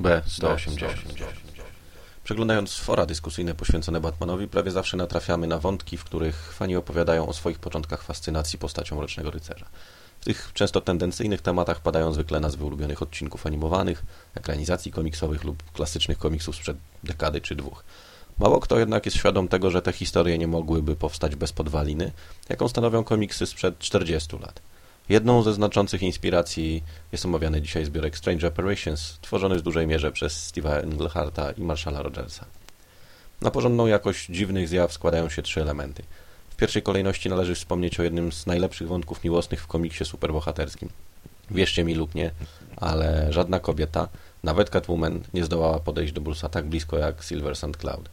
B180. Przeglądając fora dyskusyjne poświęcone Batmanowi, prawie zawsze natrafiamy na wątki, w których fani opowiadają o swoich początkach fascynacji postacią Mrocznego Rycerza. W tych często tendencyjnych tematach padają zwykle nazwy ulubionych odcinków animowanych, ekranizacji komiksowych lub klasycznych komiksów sprzed dekady czy dwóch. Mało kto jednak jest świadom tego, że te historie nie mogłyby powstać bez podwaliny, jaką stanowią komiksy sprzed 40 lat. Jedną ze znaczących inspiracji jest omawiany dzisiaj zbiorek Strange Operations, tworzony w dużej mierze przez Steve'a Engleharta i Marshalla Rogersa. Na porządną jakość dziwnych zjaw składają się trzy elementy. W pierwszej kolejności należy wspomnieć o jednym z najlepszych wątków miłosnych w komiksie superbohaterskim. Wierzcie mi lub nie, ale żadna kobieta, nawet Catwoman, nie zdołała podejść do Bruce'a tak blisko jak Silver St. Cloud.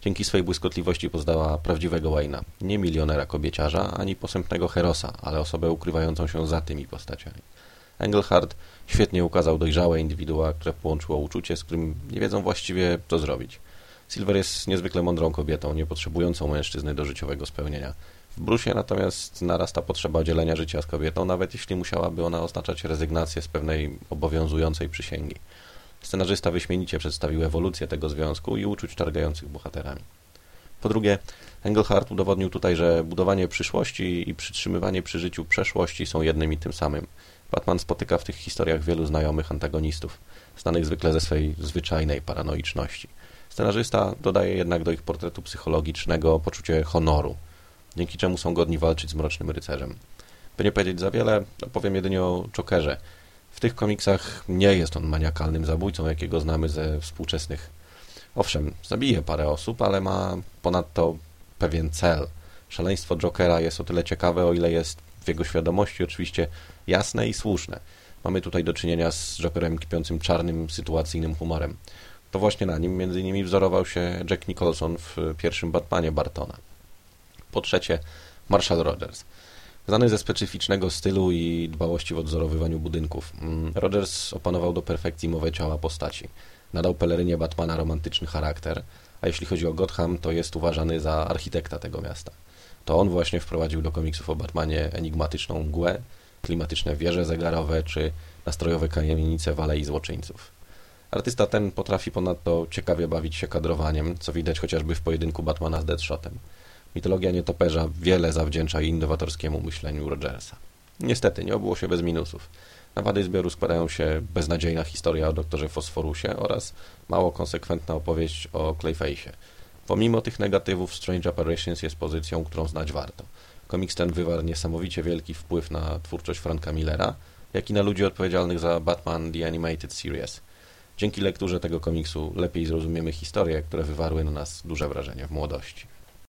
Dzięki swej błyskotliwości poznała prawdziwego Wayne'a, nie milionera kobieciarza, ani posępnego herosa, ale osobę ukrywającą się za tymi postaciami. Engelhardt świetnie ukazał dojrzałe indywidua, które połączyło uczucie, z którym nie wiedzą właściwie co zrobić. Silver jest niezwykle mądrą kobietą, nie potrzebującą mężczyzny do życiowego spełnienia. W Brusie natomiast narasta potrzeba dzielenia życia z kobietą, nawet jeśli musiałaby ona oznaczać rezygnację z pewnej obowiązującej przysięgi. Scenarzysta wyśmienicie przedstawił ewolucję tego związku i uczuć targających bohaterami. Po drugie, Engelhardt udowodnił tutaj, że budowanie przyszłości i przytrzymywanie przy życiu przeszłości są jednym i tym samym. Batman spotyka w tych historiach wielu znajomych antagonistów, znanych zwykle ze swej zwyczajnej paranoiczności. Scenarzysta dodaje jednak do ich portretu psychologicznego poczucie honoru, dzięki czemu są godni walczyć z Mrocznym Rycerzem. By nie powiedzieć za wiele, opowiem jedynie o Jokerze, w tych komiksach nie jest on maniakalnym zabójcą, jakiego znamy ze współczesnych. Owszem, zabije parę osób, ale ma ponadto pewien cel. Szaleństwo Jokera jest o tyle ciekawe, o ile jest w jego świadomości oczywiście jasne i słuszne. Mamy tutaj do czynienia z Jokerem kipiącym czarnym, sytuacyjnym humorem. To właśnie na nim między innymi wzorował się Jack Nicholson w pierwszym Batmanie Bartona. Po trzecie, Marshall Rogers – Znany ze specyficznego stylu i dbałości w odzorowywaniu budynków, mm, Rogers opanował do perfekcji mowę ciała postaci. Nadał pelerynie Batmana romantyczny charakter, a jeśli chodzi o Gotham, to jest uważany za architekta tego miasta. To on właśnie wprowadził do komiksów o Batmanie enigmatyczną mgłę, klimatyczne wieże zegarowe czy nastrojowe kamienice w Alei Złoczyńców. Artysta ten potrafi ponadto ciekawie bawić się kadrowaniem, co widać chociażby w pojedynku Batmana z Deadshotem. Mitologia nietoperza wiele zawdzięcza innowatorskiemu myśleniu Rogersa. Niestety, nie obyło się bez minusów. Na wady zbioru składają się beznadziejna historia o doktorze Fosforusie oraz mało konsekwentna opowieść o Clayface'ie. Pomimo tych negatywów, Strange Apparitions jest pozycją, którą znać warto. Komiks ten wywarł niesamowicie wielki wpływ na twórczość Franka Millera, jak i na ludzi odpowiedzialnych za Batman The Animated Series. Dzięki lekturze tego komiksu lepiej zrozumiemy historie, które wywarły na nas duże wrażenie w młodości.